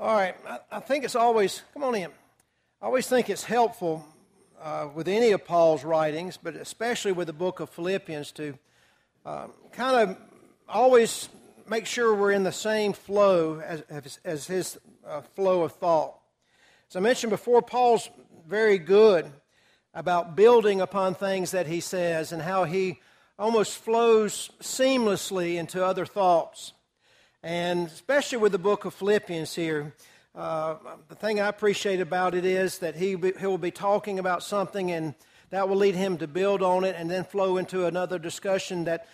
All right, I, I think it's always, come on in. I always think it's helpful uh, with any of Paul's writings, but especially with the book of Philippians, to um, kind of always make sure we're in the same flow as, as, his uh, flow of thought. As I mentioned before, Paul's very good about building upon things that he says and how he almost flows seamlessly into other thoughts. And especially with the book of Philippians here, uh, the thing I appreciate about it is that he, he will be talking about something and that will lead him to build on it and then flow into another discussion that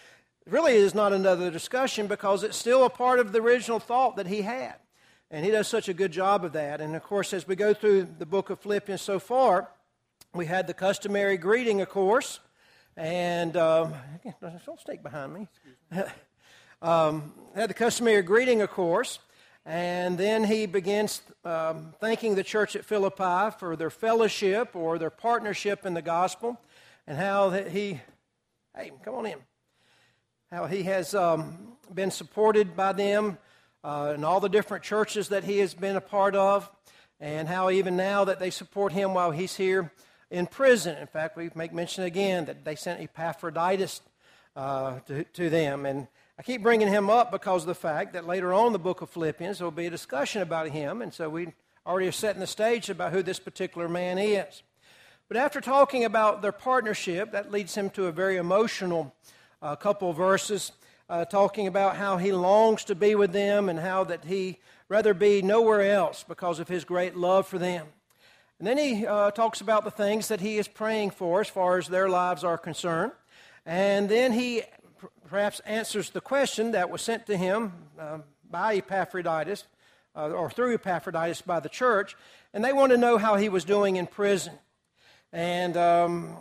really is not another discussion because it's still a part of the original thought that he had. And he does such a good job of that. And of course, as we go through the book of Philippians so far, we had the customary greeting, of course. And um, don't stick behind me. um, had the customary greeting, of course. And then he begins um, thanking the church at Philippi for their fellowship or their partnership in the gospel and how he, hey, come on in, how he has um, been supported by them uh, in all the different churches that he has been a part of, and how even now that they support him while he's here in prison. In fact, we make mention again that they sent Epaphroditus uh, to, to them. And I keep bringing him up because of the fact that later on in the book of Philippians there will be a discussion about him, and so we already are setting the stage about who this particular man is. But after talking about their partnership, that leads him to a very emotional uh, couple of verses, uh, talking about how he longs to be with them and how that he rather be nowhere else because of his great love for them. And then he uh, talks about the things that he is praying for as far as their lives are concerned. And then he perhaps answers the question that was sent to him uh, by Epaphroditus, uh, or through Epaphroditus by the church, and they want to know how he was doing in prison. And um,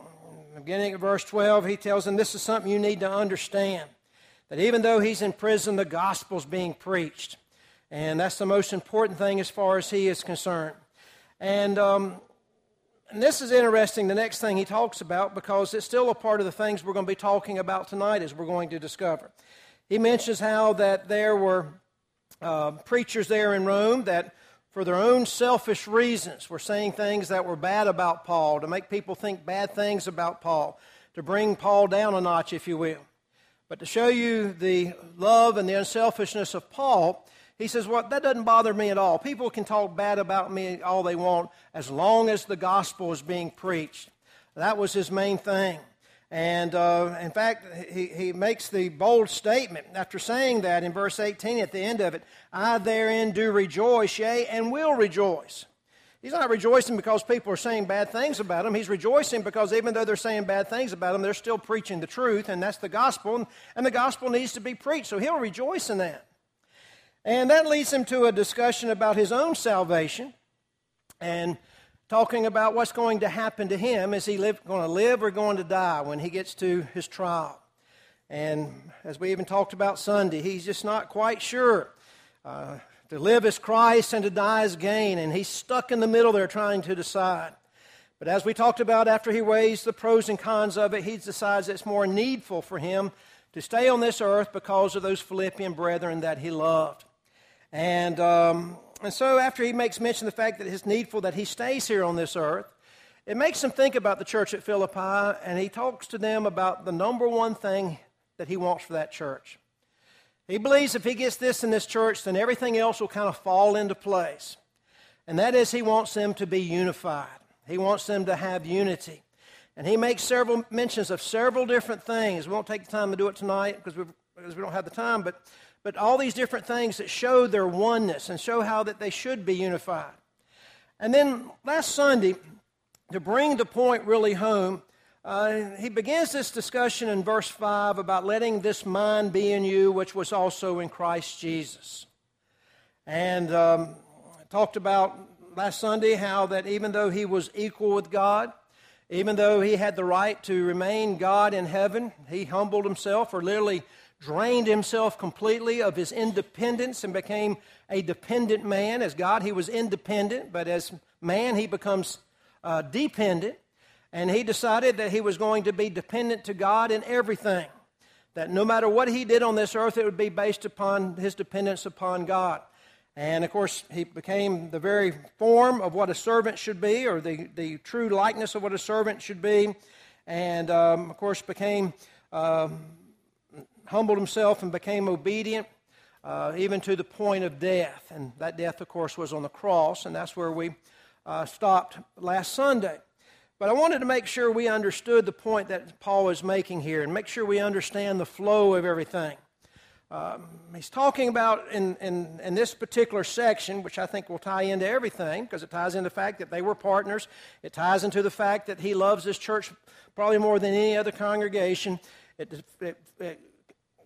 beginning at verse 12, he tells them this is something you need to understand that even though he's in prison, the gospel's being preached. And that's the most important thing as far as he is concerned. And um, and this is interesting, the next thing he talks about, because it's still a part of the things we're going to be talking about tonight as we're going to discover. He mentions how that there were uh, preachers there in Rome that, for their own selfish reasons, were saying things that were bad about Paul, to make people think bad things about Paul, to bring Paul down a notch, if you will. But to show you the love and the unselfishness of Paul, he says, Well, that doesn't bother me at all. People can talk bad about me all they want as long as the gospel is being preached. That was his main thing. And uh, in fact, he, he makes the bold statement after saying that in verse 18 at the end of it I therein do rejoice, yea, and will rejoice. He's not rejoicing because people are saying bad things about him. He's rejoicing because even though they're saying bad things about him, they're still preaching the truth, and that's the gospel, and the gospel needs to be preached. So he'll rejoice in that. And that leads him to a discussion about his own salvation and talking about what's going to happen to him. Is he live, going to live or going to die when he gets to his trial? And as we even talked about Sunday, he's just not quite sure. Uh, to live as Christ and to die as gain, and he's stuck in the middle there trying to decide. But as we talked about after he weighs the pros and cons of it, he decides it's more needful for him to stay on this earth because of those Philippian brethren that he loved. And, um, and so after he makes mention of the fact that it's needful that he stays here on this earth, it makes him think about the church at Philippi, and he talks to them about the number one thing that he wants for that church. He believes if he gets this in this church, then everything else will kind of fall into place. And that is, he wants them to be unified. He wants them to have unity. And he makes several mentions of several different things. We won't take the time to do it tonight because, because we don't have the time, but but all these different things that show their oneness and show how that they should be unified. And then last Sunday, to bring the point really home, uh, he begins this discussion in verse 5 about letting this mind be in you, which was also in Christ Jesus. And um, talked about last Sunday how that even though he was equal with God, even though he had the right to remain God in heaven, he humbled himself or literally drained himself completely of his independence and became a dependent man. As God, he was independent, but as man, he becomes uh, dependent. And he decided that he was going to be dependent to God in everything. That no matter what he did on this earth, it would be based upon his dependence upon God. And of course, he became the very form of what a servant should be, or the, the true likeness of what a servant should be. And um, of course, became, um, humbled himself and became obedient, uh, even to the point of death. And that death, of course, was on the cross, and that's where we uh, stopped last Sunday. But I wanted to make sure we understood the point that Paul is making here and make sure we understand the flow of everything. Um, he's talking about in, in, in, this particular section, which I think will tie into everything because it ties into the fact that they were partners. It ties into the fact that he loves this church probably more than any other congregation. It, it, it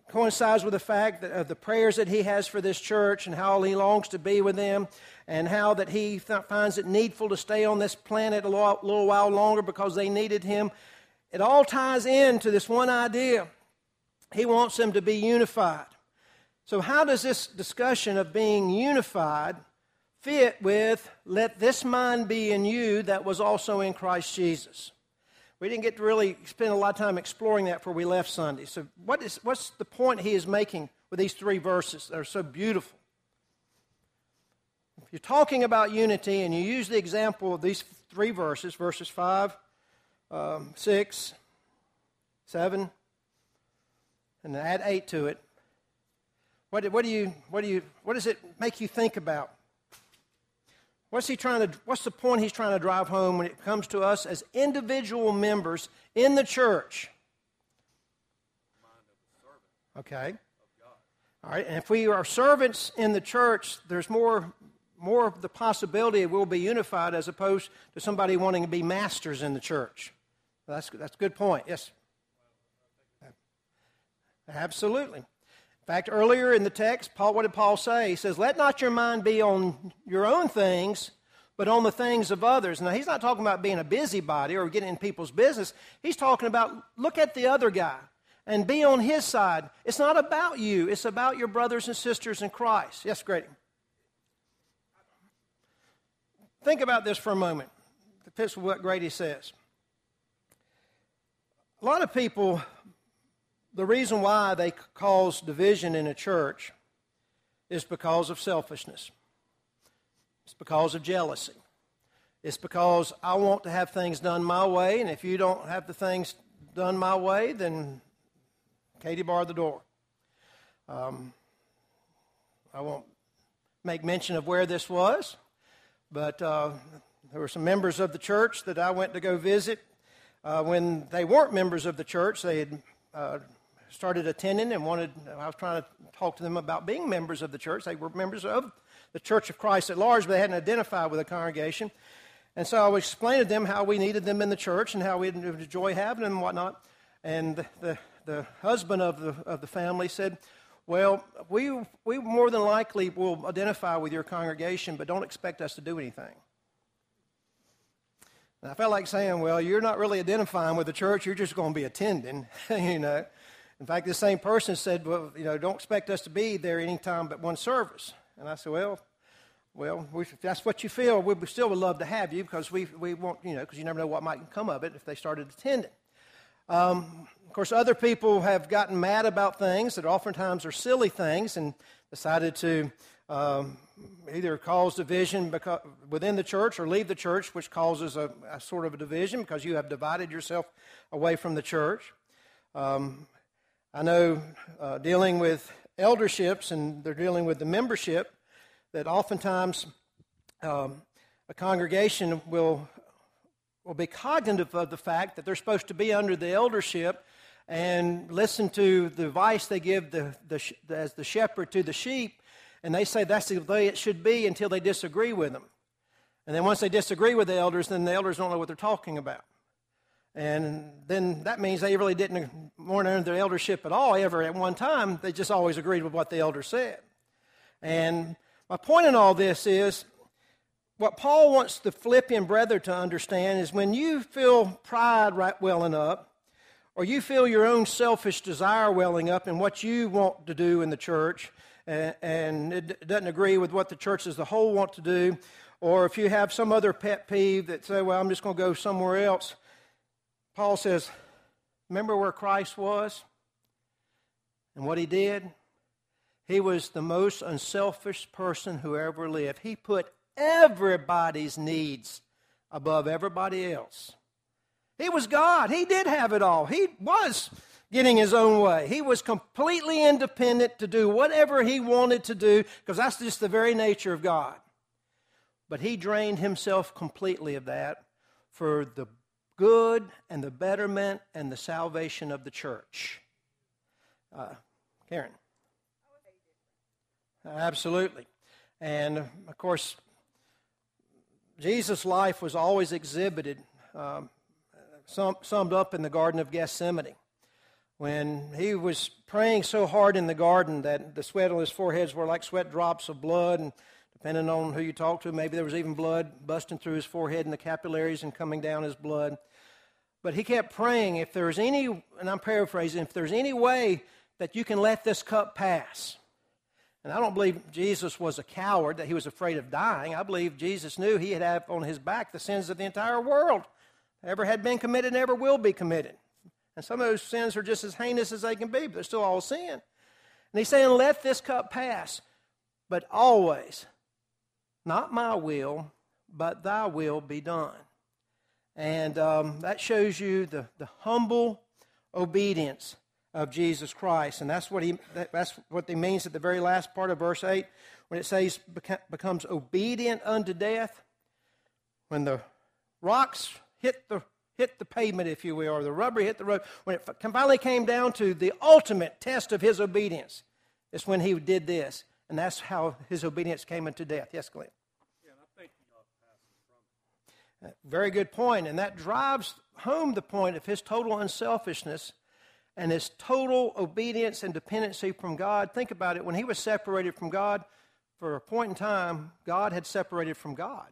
coincides with the fact that, of the prayers that he has for this church and how he longs to be with them and how that he finds it needful to stay on this planet a little, little while longer because they needed him. It all ties into this one idea. He wants them to be unified. So, how does this discussion of being unified fit with let this mind be in you that was also in Christ Jesus? We didn't get to really spend a lot of time exploring that before we left Sunday. So, what is, what's the point he is making with these three verses that are so beautiful? If you're talking about unity and you use the example of these three verses, verses 5, um, 6, 7, and add 8 to it, what, what, do you, what, do you, what does it make you think about? What's, he trying to, what's the point he's trying to drive home when it comes to us as individual members in the church? Okay. All right, and if we are servants in the church, there's more, more of the possibility we'll be unified as opposed to somebody wanting to be masters in the church. That's, that's a good point. Yes. Absolutely fact, earlier in the text, Paul, what did Paul say? He says, Let not your mind be on your own things, but on the things of others. Now, he's not talking about being a busybody or getting in people's business. He's talking about look at the other guy and be on his side. It's not about you, it's about your brothers and sisters in Christ. Yes, Grady. Think about this for a moment. Fits with what Grady says. A lot of people the reason why they cause division in a church is because of selfishness. It's because of jealousy. It's because I want to have things done my way, and if you don't have the things done my way, then Katie bar the door. Um, I won't make mention of where this was, but uh, there were some members of the church that I went to go visit. Uh, when they weren't members of the church, they had uh, started attending and wanted, I was trying to talk to them about being members of the church. They were members of the Church of Christ at large, but they hadn't identified with a congregation. And so I explained to them how we needed them in the church and how we'd enjoy having them and whatnot. And the, the, the husband of the, of the family said, Well, we, we more than likely will identify with your congregation, but don't expect us to do anything. And I felt like saying, Well, you're not really identifying with the church, you're just going to be attending, you know. In fact, the same person said, Well, you know, don't expect us to be there any time but one service. And I said, Well, well, if that's what you feel, we still would love to have you because we, we want, you know, because you never know what might come of it if they started attending. Um, of course, other people have gotten mad about things that oftentimes are silly things and decided to um, either cause division because, within the church or leave the church, which causes a, a, sort of a division because you have divided yourself away from the church. Um, I know uh, dealing with elderships and they're dealing with the membership that oftentimes um, a congregation will, will be cognitive of the fact that they're supposed to be under the eldership and listen to the advice they give the, the, as the shepherd to the sheep, and they say that's the way it should be until they disagree with them. And then once they disagree with the elders, then the elders don't know what they're talking about. And then that means they really didn't weren't under their eldership at all ever at one time. They just always agreed with what the elder said. And my point in all this is what Paul wants the Philippian brother to understand is when you feel pride right welling up, or you feel your own selfish desire welling up in what you want to do in the church, and it doesn't agree with what the church as a whole want to do, or if you have some other pet peeve that say, well, I'm just going to go somewhere else, Paul says, Remember where Christ was and what he did? He was the most unselfish person who ever lived. He put everybody's needs above everybody else. He was God. He did have it all. He was getting his own way. He was completely independent to do whatever he wanted to do because that's just the very nature of God. But he drained himself completely of that for the good and the betterment and the salvation of the church. Uh, Karen. Absolutely. And of course, Jesus' life was always exhibited, um, sum, summed up in the Garden of Gethsemane. When he was praying so hard in the garden that the sweat on his foreheads were like sweat drops of blood, and depending on who you talk to, maybe there was even blood busting through his forehead and the capillaries and coming down his blood. But he kept praying, if there's any, and I'm paraphrasing, if there's any way that you can let this cup pass, and I don't believe Jesus was a coward, that he was afraid of dying. I believe Jesus knew he had have on his back the sins of the entire world. Ever had been committed, never will be committed. And some of those sins are just as heinous as they can be, but they're still all sin. And he's saying, Let this cup pass, but always, not my will, but thy will be done. And um, that shows you the, the humble obedience of Jesus Christ. And that's what, he, that's what he means at the very last part of verse 8 when it says becomes obedient unto death. When the rocks hit the, hit the pavement, if you will, or the rubber hit the road, when it finally came down to the ultimate test of his obedience, it's when he did this. And that's how his obedience came into death. Yes, Glenn. Very good point, and that drives home the point of his total unselfishness and his total obedience and dependency from God. Think about it. When he was separated from God, for a point in time, God had separated from God.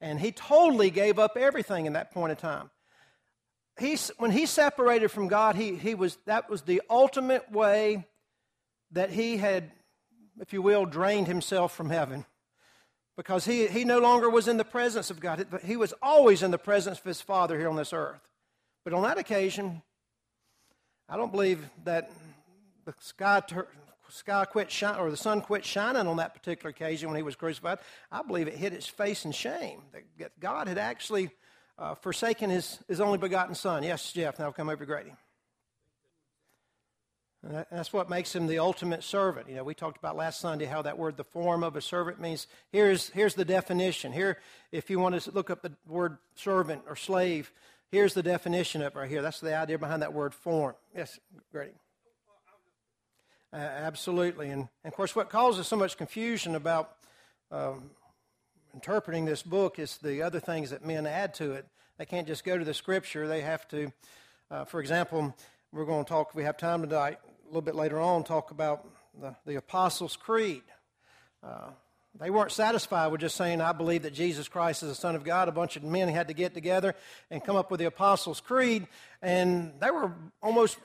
And he totally gave up everything in that point in time. He, when he separated from God, he, he was, that was the ultimate way that he had, if you will, drained himself from heaven. Because he, he no longer was in the presence of God. He was always in the presence of his Father here on this earth. But on that occasion, I don't believe that the sky, ter- sky quit shining or the sun quit shining on that particular occasion when he was crucified. I believe it hit his face in shame that God had actually uh, forsaken his, his only begotten son. Yes, Jeff, now come over to Grady. And that's what makes him the ultimate servant. You know, we talked about last Sunday how that word, the form of a servant, means here's, here's the definition. Here, if you want to look up the word servant or slave, Here's the definition it right here. That's the idea behind that word form. Yes, Grady. Uh, absolutely. And, and, of course, what causes so much confusion about um, interpreting this book is the other things that men add to it. They can't just go to the scripture, they have to, uh, for example, we're going to talk, if we have time tonight, little bit later on, talk about the, the Apostles' Creed. Uh, they weren't satisfied with just saying, I believe that Jesus Christ is the Son of God. A bunch of men had to get together and come up with the Apostles' Creed, and they were almost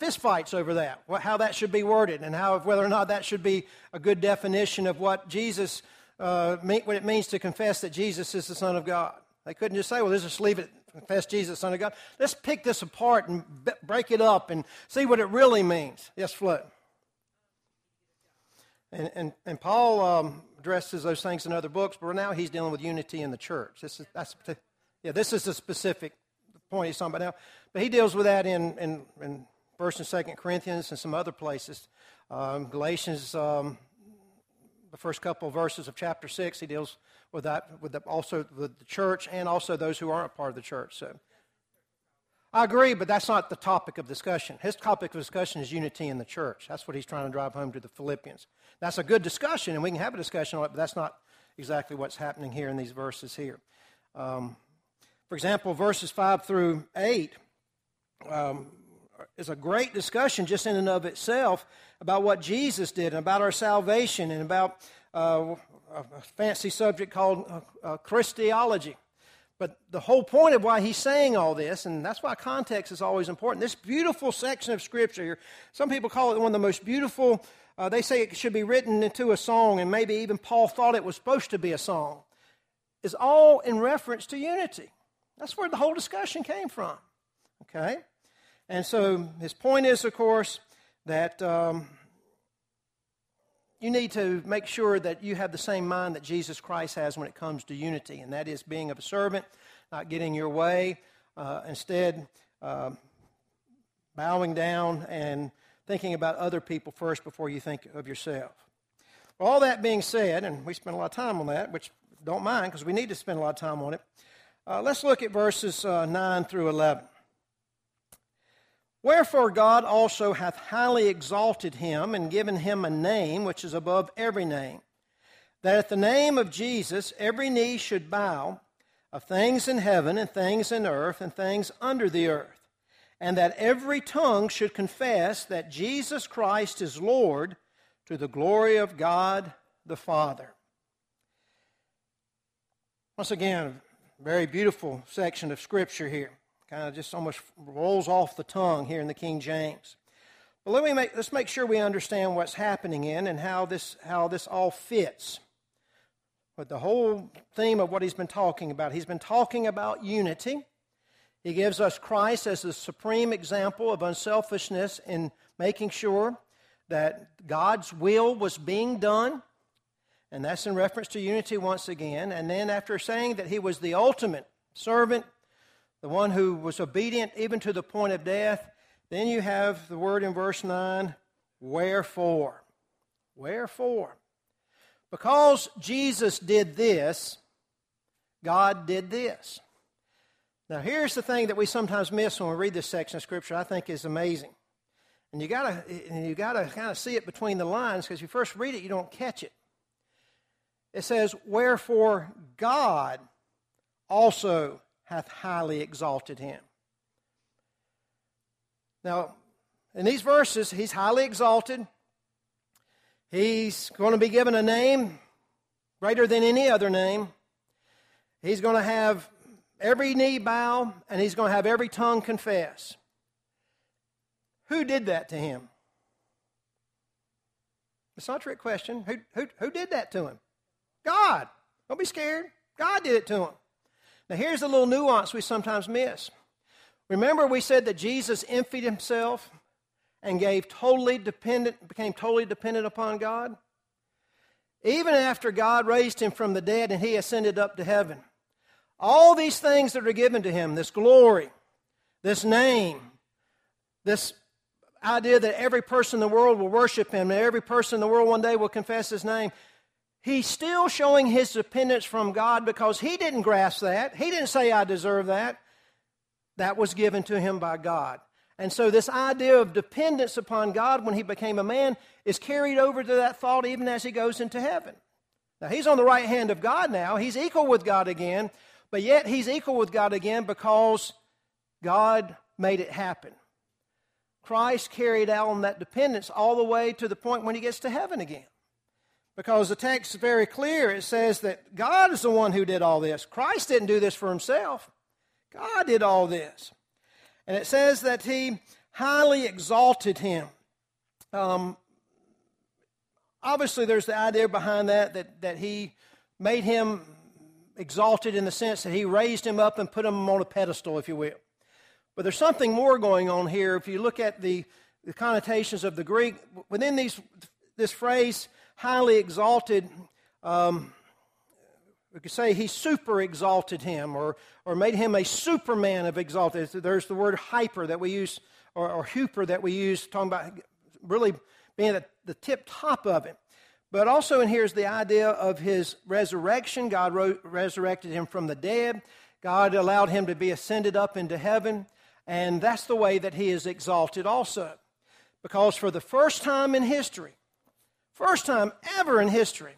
fistfights over that, how that should be worded, and how whether or not that should be a good definition of what Jesus, uh, what it means to confess that Jesus is the Son of God. They couldn't just say, well, let's just leave it, confess Jesus, Son of God. Let's pick this apart and break it up and see what it really means. Yes, Flood. And, and, and Paul um, addresses those things in other books, but now he's dealing with unity in the church. This is, that's, yeah, this is the specific point he's talking about now. But he deals with that in, in, in 1st and 2nd Corinthians and some other places. Um, Galatians, um, the first couple of verses of chapter 6, he deals with that, with the, also with the church and also those who aren't part of the church. So I agree, but that's not the topic of discussion. His topic of discussion is unity in the church. That's what he's trying to drive home to the Philippians. That's a good discussion, and we can have a discussion on it, but that's not exactly what's happening here in these verses here. Um, for example, verses 5 through 8 um, is a great discussion just in and of itself about what Jesus did and about our salvation and about uh, a fancy subject called uh, uh, Christology. But the whole point of why he's saying all this, and that's why context is always important, this beautiful section of Scripture here, some people call it one of the most beautiful, uh, they say it should be written into a song, and maybe even Paul thought it was supposed to be a song, is all in reference to unity. That's where the whole discussion came from. Okay? And so his point is, of course, that um, you need to make sure that you have the same mind that Jesus Christ has when it comes to unity, and that is being of a servant, not getting your way, uh, instead uh, bowing down and thinking about other people first before you think of yourself. Well, all that being said, and we spent a lot of time on that, which don't mind because we need to spend a lot of time on it. Uh, let's look at verses uh, 9 through 11. Wherefore God also hath highly exalted him and given him a name which is above every name, that at the name of Jesus every knee should bow, of things in heaven and things in earth and things under the earth, and that every tongue should confess that Jesus Christ is Lord to the glory of God the Father. Once again, a very beautiful section of Scripture here kind of just almost rolls off the tongue here in the King James. But let me make, let's make sure we understand what's happening in and how this, how this all fits. But the whole theme of what he's been talking about, he's been talking about unity. He gives us Christ as the supreme example of unselfishness in making sure that God's will was being done. And that's in reference to unity once again. And then, after saying that he was the ultimate servant, the one who was obedient even to the point of death. Then you have the word in verse 9, wherefore. Wherefore? Because Jesus did this, God did this. Now, here's the thing that we sometimes miss when we read this section of Scripture, I think is amazing. And you gotta, you gotta kind of see it between the lines because you first read it, you don't catch it. It says, Wherefore God also hath highly exalted him. Now, in these verses, he's highly exalted. He's going to be given a name greater than any other name. He's going to have every knee bow, and he's going to have every tongue confess. Who did that to him? It's not a trick question. Who, who, who did that to him? God. Don't be scared. God did it to him. Now, here's a little nuance we sometimes miss. Remember, we said that Jesus emptied himself and gave totally dependent, became totally dependent upon God? Even after God raised him from the dead and he ascended up to heaven, all these things that are given to him this glory, this name, this idea that every person in the world will worship him, and every person in the world one day will confess his name, he's still showing his dependence from God because he didn't grasp that. He didn't say, I deserve that. That was given to him by God. And so, this idea of dependence upon God when he became a man is carried over to that thought even as he goes into heaven. Now, he's on the right hand of God now. He's equal with God again, but yet he's equal with God again because God made it happen. Christ carried out on that dependence all the way to the point when he gets to heaven again because the text is very clear. It says that God is the one who did all this. Christ didn't do this for himself, God did all this. And it says that he highly exalted him. Um, obviously, there's the idea behind that, that that he made him exalted in the sense that he raised him up and put him on a pedestal, if you will. But there's something more going on here. If you look at the, the connotations of the Greek, within these, this phrase, highly exalted, um, we could say he super exalted him or, or made him a superman of exalted. There's the word hyper that we use, or, or huper that we use, talking about really being at the tip top of it. But also in here is the idea of his resurrection. God ro- resurrected him from the dead. God allowed him to be ascended up into heaven. And that's the way that he is exalted also. Because for the first time in history, First time ever in history,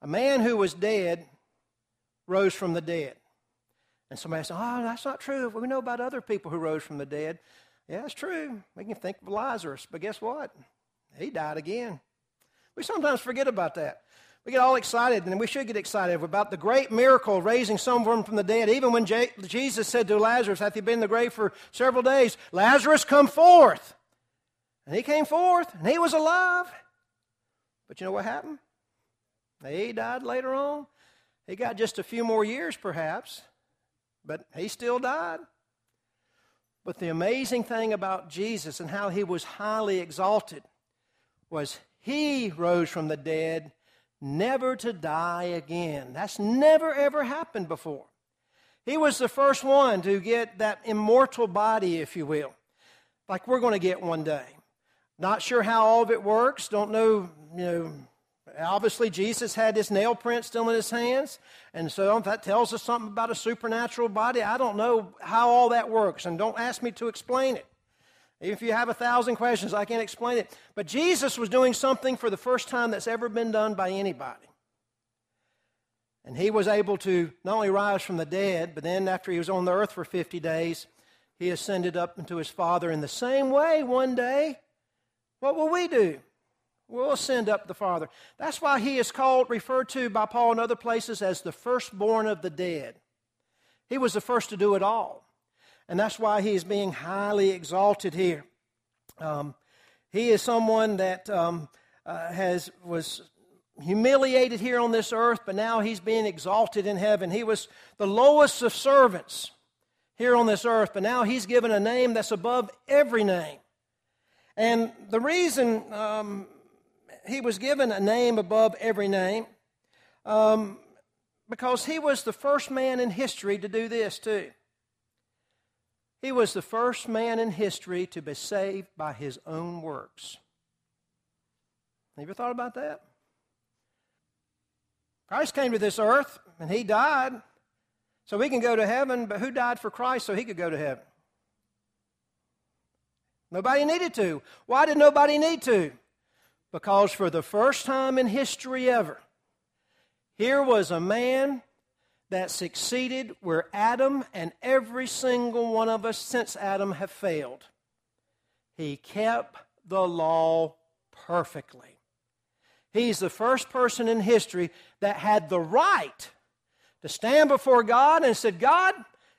a man who was dead rose from the dead. And somebody said, Oh, that's not true. We know about other people who rose from the dead. Yeah, it's true. We can think of Lazarus, but guess what? He died again. We sometimes forget about that. We get all excited, and we should get excited about the great miracle of raising someone from the dead. Even when J- Jesus said to Lazarus, Hath he been in the grave for several days? Lazarus, come forth. And he came forth, and he was alive. But you know what happened? He died later on. He got just a few more years, perhaps, but he still died. But the amazing thing about Jesus and how he was highly exalted was He rose from the dead, never to die again. That's never, ever happened before. He was the first one to get that immortal body, if you will, like we're going to get one day. Not sure how all of it works. Don't know, you know. Obviously, Jesus had his nail print still in his hands, and so that tells us something about a supernatural body. I don't know how all that works, and don't ask me to explain it. If you have a thousand questions, I can't explain it. But Jesus was doing something for the first time that's ever been done by anybody. And he was able to not only rise from the dead, but then after he was on the earth for 50 days, he ascended up into his Father in the same way one day. What will we do? We'll ascend up the Father. That's why he is called, referred to by Paul in other places as the firstborn of the dead. He was the first to do it all. And that's why he is being highly exalted here. Um, he is someone that um, uh, has was humiliated here on this earth, but now he's being exalted in heaven. He was the lowest of servants here on this earth, but now he's given a name that's above every name. And the reason um, he was given a name above every name, um, because he was the first man in history to do this too. He was the first man in history to be saved by his own works. Have you ever thought about that? Christ came to this earth and he died so we can go to heaven, but who died for Christ so he could go to heaven? Nobody needed to. Why did nobody need to? Because for the first time in history ever, here was a man that succeeded where Adam and every single one of us since Adam have failed. He kept the law perfectly. He's the first person in history that had the right to stand before God and said, God,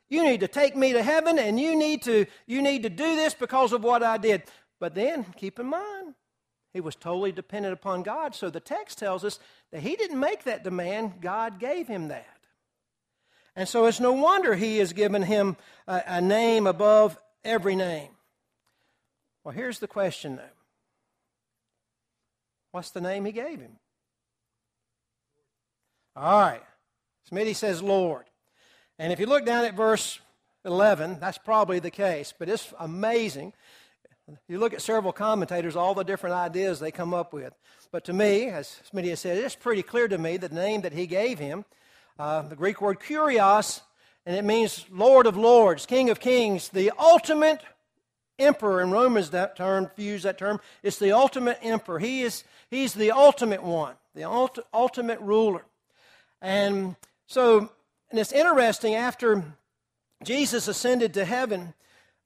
you need to take me to heaven and you need to, you need to do this because of what I did. But then, keep in mind, he was totally dependent upon God. So the text tells us that he didn't make that demand, God gave him that. And so it's no wonder he has given him a, a name above every name. Well, here's the question, though What's the name he gave him? All right. Smitty says Lord. And if you look down at verse 11, that's probably the case. But it's amazing. You look at several commentators, all the different ideas they come up with. But to me, as Smitty has said, it's pretty clear to me the name that he gave him, uh, the Greek word kurios, and it means Lord of Lords, King of Kings, the ultimate emperor. In Romans that term use that term it's the ultimate emperor. He is he's the ultimate one the ult- ultimate ruler. And so and it's interesting after Jesus ascended to heaven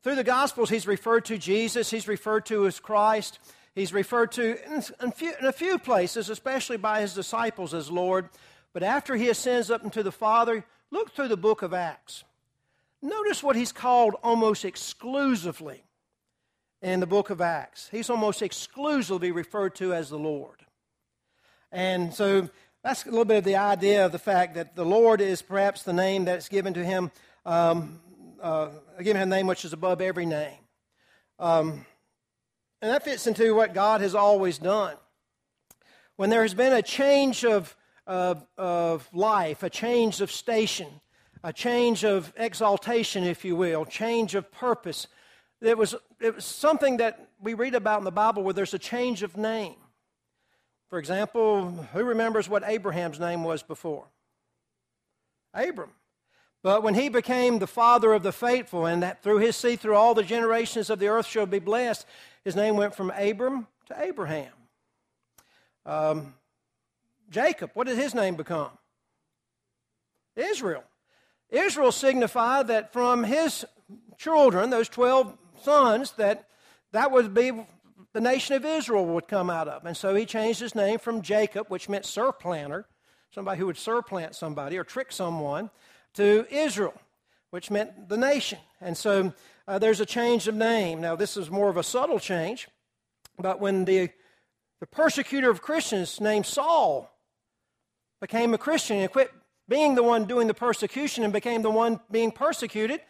through the gospels he's referred to Jesus he's referred to as Christ he's referred to in, few, in a few places especially by his disciples as Lord but after he ascends up into the Father look through the book of Acts Notice what he's called almost exclusively in the book of Acts. He's almost exclusively referred to as the Lord. And so that's a little bit of the idea of the fact that the Lord is perhaps the name that's given to him, um, uh, given him a name which is above every name. Um, and that fits into what God has always done. When there has been a change of, of, of life, a change of station, a change of exaltation, if you will, change of purpose, it was, it was something that we read about in the Bible where there's a change of name. For example, who remembers what Abraham's name was before? Abram. But when he became the father of the faithful, and that through his seed, through all the generations of the earth shall be blessed, his name went from Abram to Abraham. Um, Jacob, what did his name become? Israel. Israel signified that from his children, those 12 sons that that would be the nation of Israel would come out of. And so he changed his name from Jacob, which meant surplanter, somebody who would surplant somebody or trick someone, to Israel, which meant the nation. And so uh, there's a change of name. Now, this is more of a subtle change, but when the, the persecutor of Christians named Saul became a Christian and quit being the one doing the persecution and became the one being persecuted,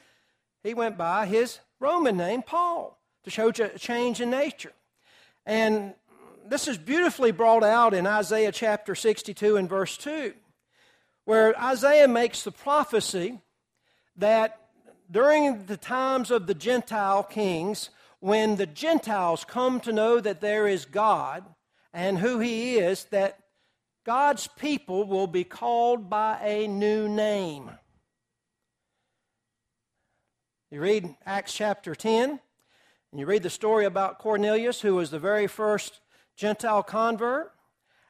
he went by his Roman name, Paul, to show a change in nature. And this is beautifully brought out in Isaiah chapter 62 and verse 2, where Isaiah makes the prophecy that during the times of the Gentile kings, when the Gentiles come to know that there is God and who He is, that God's people will be called by a new name. You read Acts chapter 10, and you read the story about Cornelius, who was the very first Gentile convert,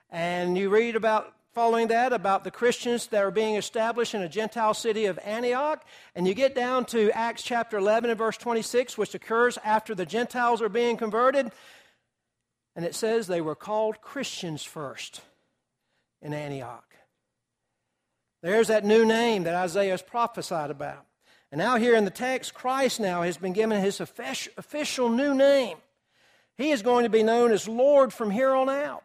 and you read about following that about the Christians that are being established in a Gentile city of Antioch. And you get down to Acts chapter 11 and verse 26, which occurs after the Gentiles are being converted. And it says they were called Christians first in Antioch. There's that new name that Isaiah has prophesied about. And now, here in the text, Christ now has been given his official new name. He is going to be known as Lord from here on out.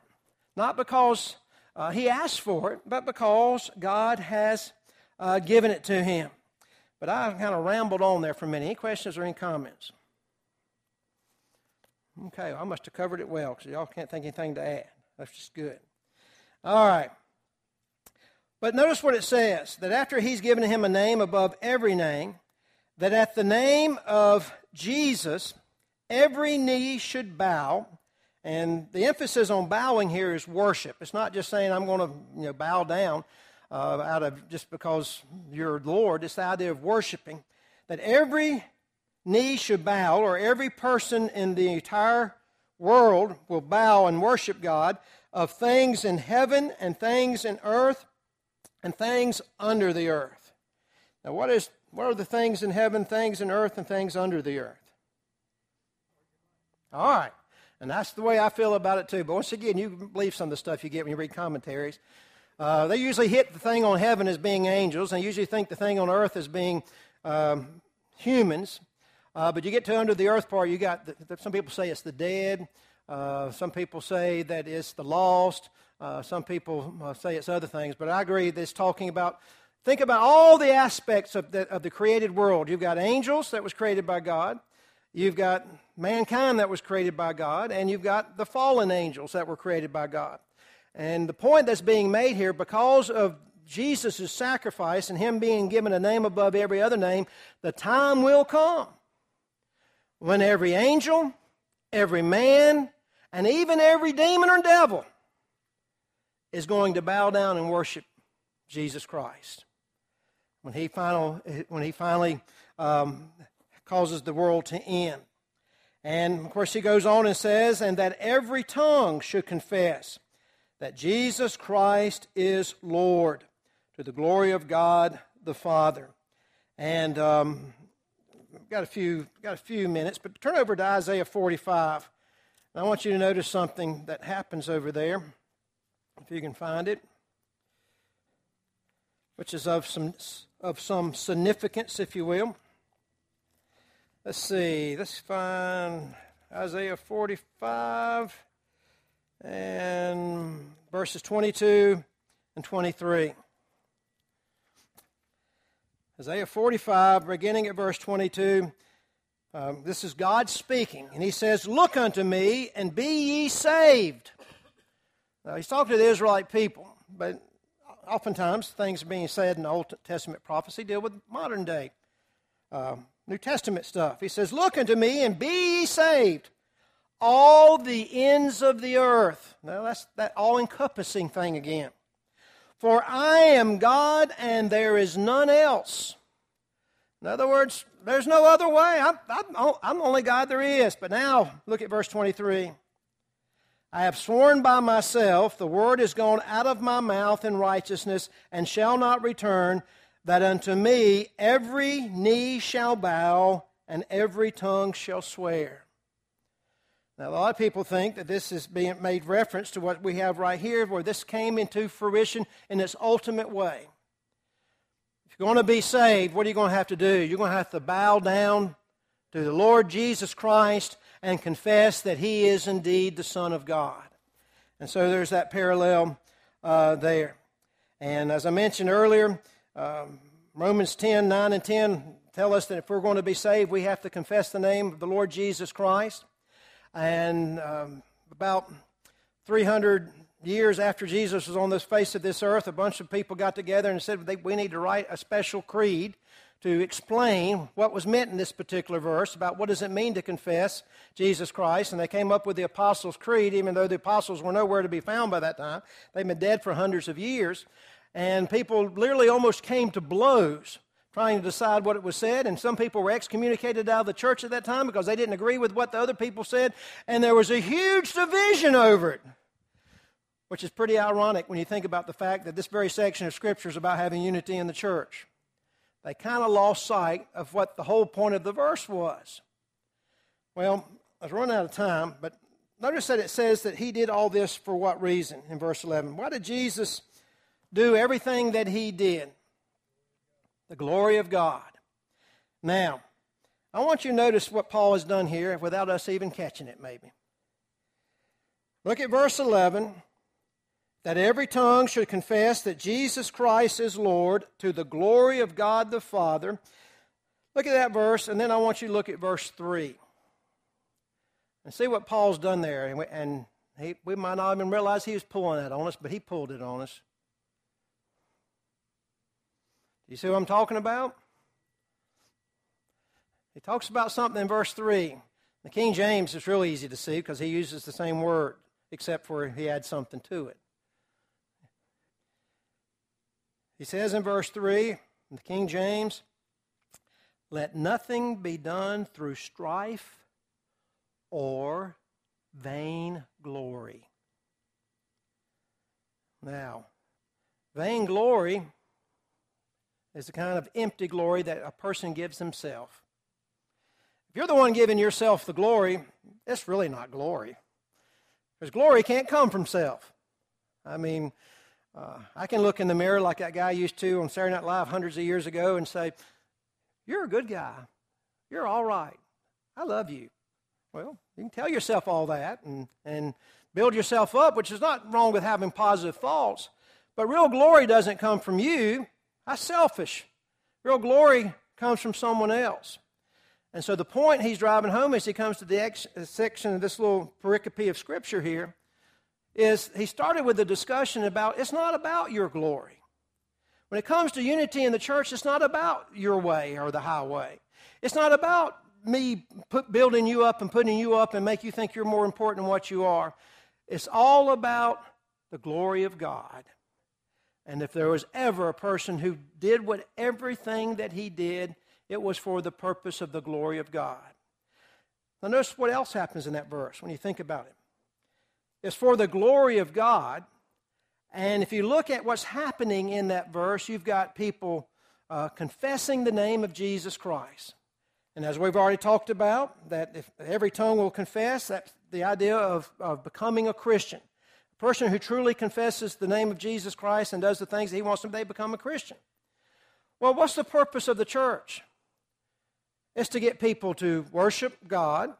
Not because uh, he asked for it, but because God has uh, given it to him. But I kind of rambled on there for a minute. Any questions or any comments? Okay, I must have covered it well because y'all can't think anything to add. That's just good. All right. But notice what it says that after he's given him a name above every name, that at the name of Jesus, every knee should bow. And the emphasis on bowing here is worship. It's not just saying I'm going to you know, bow down uh, out of just because you're Lord. It's the idea of worshiping. That every knee should bow, or every person in the entire world will bow and worship God of things in heaven and things in earth and things under the earth. Now, what, is, what are the things in heaven, things in earth, and things under the earth? All right. And that's the way I feel about it too. But once again, you believe some of the stuff you get when you read commentaries. Uh, they usually hit the thing on heaven as being angels, and usually think the thing on earth as being um, humans. Uh, but you get to under the earth part, you got the, some people say it's the dead. Uh, some people say that it's the lost. Uh, some people uh, say it's other things, but I agree that it's talking about, think about all the aspects of the, of the created world. You've got angels that was created by God, you've got mankind that was created by God, and you've got the fallen angels that were created by God. And the point that's being made here, because of Jesus' sacrifice and Him being given a name above every other name, the time will come when every angel, every man, and even every demon or devil is going to bow down and worship Jesus Christ. When he, final, when he finally um, causes the world to end. And of course, he goes on and says, and that every tongue should confess that Jesus Christ is Lord to the glory of God the Father. And um, got a few got a few minutes, but turn over to Isaiah 45. And I want you to notice something that happens over there if you can find it, which is of some, of some significance, if you will. Let's see, let's find Isaiah 45 and verses 22 and 23. Isaiah 45, beginning at verse 22. Um, this is God speaking, and he says, Look unto me and be ye saved now, he's talking to the Israelite people, but oftentimes things being said in the Old Testament prophecy deal with modern day uh, New Testament stuff. He says, Look unto me and be ye saved, all the ends of the earth. Now, that's that all encompassing thing again. For I am God and there is none else. In other words, there's no other way. I'm, I'm, oh, I'm the only God there is. But now, look at verse 23. I have sworn by myself, the word is gone out of my mouth in righteousness, and shall not return, that unto me every knee shall bow, and every tongue shall swear. Now, a lot of people think that this is being made reference to what we have right here, where this came into fruition in its ultimate way. If you're going to be saved, what are you going to have to do? You're going to have to bow down to the Lord Jesus Christ and confess that he is indeed the Son of God. And so there's that parallel uh, there. And as I mentioned earlier, um, Romans 10 9 and 10 tell us that if we're going to be saved, we have to confess the name of the Lord Jesus Christ. And um, about 300 years after Jesus was on the face of this earth, a bunch of people got together and said we need to write a special creed to explain what was meant in this particular verse about what does it mean to confess Jesus Christ. And they came up with the Apostles' Creed, even though the apostles were nowhere to be found by that time. They'd been dead for hundreds of years. And people literally almost came to blows trying to decide what it was said. And some people were excommunicated out of the church at that time because they didn't agree with what the other people said. And there was a huge division over it which is pretty ironic when you think about the fact that this very section of Scripture is about having unity in the church they kind of lost sight of what the whole point of the verse was. Well, I was running out of time, but notice that it says that he did all this for what reason in verse 11? Why did Jesus do everything that he did? The glory of God. Now, I want you to notice what Paul has done here without us even catching it, maybe. Look at verse 11 that every tongue should confess that Jesus Christ is Lord to the glory of God the Father. Look at that verse, and then I want you to look at verse 3 and see what Paul's done there. And, we, he, we might not even realize he was pulling that on us, but he pulled it on us. You see what I'm talking about? He talks about something in verse 3. The King James is really easy to see because he uses the same word, except for he adds something to it. He says in verse 3, in the King James, let nothing be done through strife or vain glory. Now, vainglory is the kind of empty glory that a person gives himself. If you're the one giving yourself the glory, it's really not glory. Because glory can't come from self. I mean, uh, I can look in the mirror like that guy used to on Saturday Night Live hundreds of years ago and say, You're a good guy. You're all right. I love you. Well, you can tell yourself all that and, and build yourself up, which is not wrong with having positive thoughts. But real glory doesn't come from you. That's selfish. Real glory comes from someone else. And so the point he's driving home as he comes to the ex- section of this little pericope of Scripture here is he started with a discussion about it's not about your glory. When it comes to unity in the church, it's not about your way or the highway. It's not about me put, building you up and putting you up and make you think you're more important than what you are. It's all about the glory of God. And if there was ever a person who did what everything that he did, it was for the purpose of the glory of God. Now, notice what else happens in that verse when you think about it. it is for the glory of God. And if you look at what's happening in that verse, you've got people uh, confessing the name of Jesus Christ. And as we've already talked about, that if every tongue will confess, that's the idea of, of becoming a Christian. Person who truly confesses the name of Jesus Christ and does the things that he wants them, they become a Christian. Well, what's the purpose of the church? It's to get people to worship God,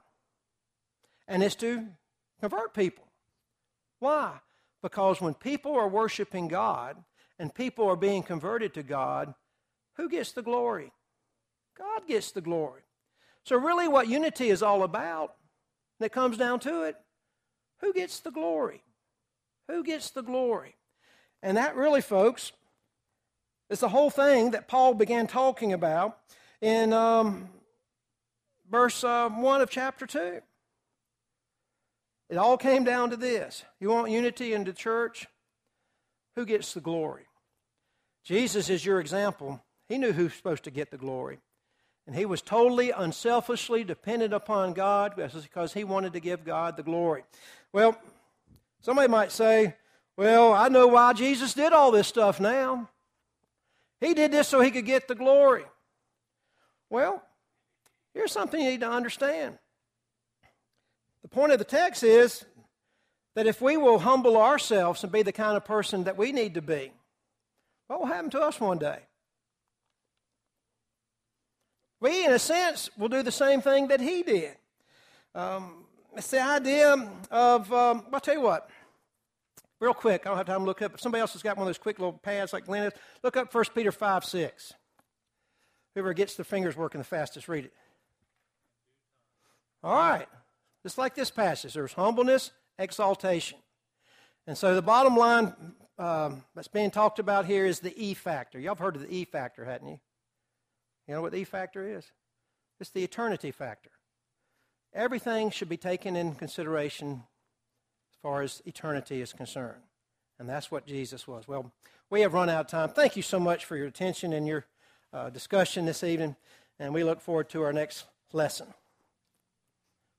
and it's to convert people. Why? Because when people are worshiping God and people are being converted to God, who gets the glory? God gets the glory. So, really, what unity is all about, it comes down to it, who gets the glory? Who gets the glory? And that really, folks, is the whole thing that Paul began talking about in um, verse uh, 1 of chapter 2. It all came down to this. You want unity in the church? Who gets the glory? Jesus is your example. He knew who's supposed to get the glory. And he was totally unselfishly dependent upon God because he wanted to give God the glory. Well, somebody might say, well, I know why Jesus did all this stuff now. He did this so he could get the glory. Well, here's something you need to understand. The point of the text is that if we will humble ourselves and be the kind of person that we need to be, what will happen to us one day? We, in a sense, will do the same thing that he did. Um, it's the idea of, um, I'll tell you what, real quick, I don't have time to look up. If somebody else has got one of those quick little pads like Glenn has, look up 1 Peter 5 6. Whoever gets their fingers working the fastest, read it. All right. Just like this passage, there's humbleness, exaltation. And so the bottom line um, that's being talked about here is the E factor. Y'all have heard of the E factor, hadn't you? You know what the E factor is? It's the eternity factor. Everything should be taken in consideration as far as eternity is concerned. And that's what Jesus was. Well, we have run out of time. Thank you so much for your attention and your uh, discussion this evening, and we look forward to our next lesson.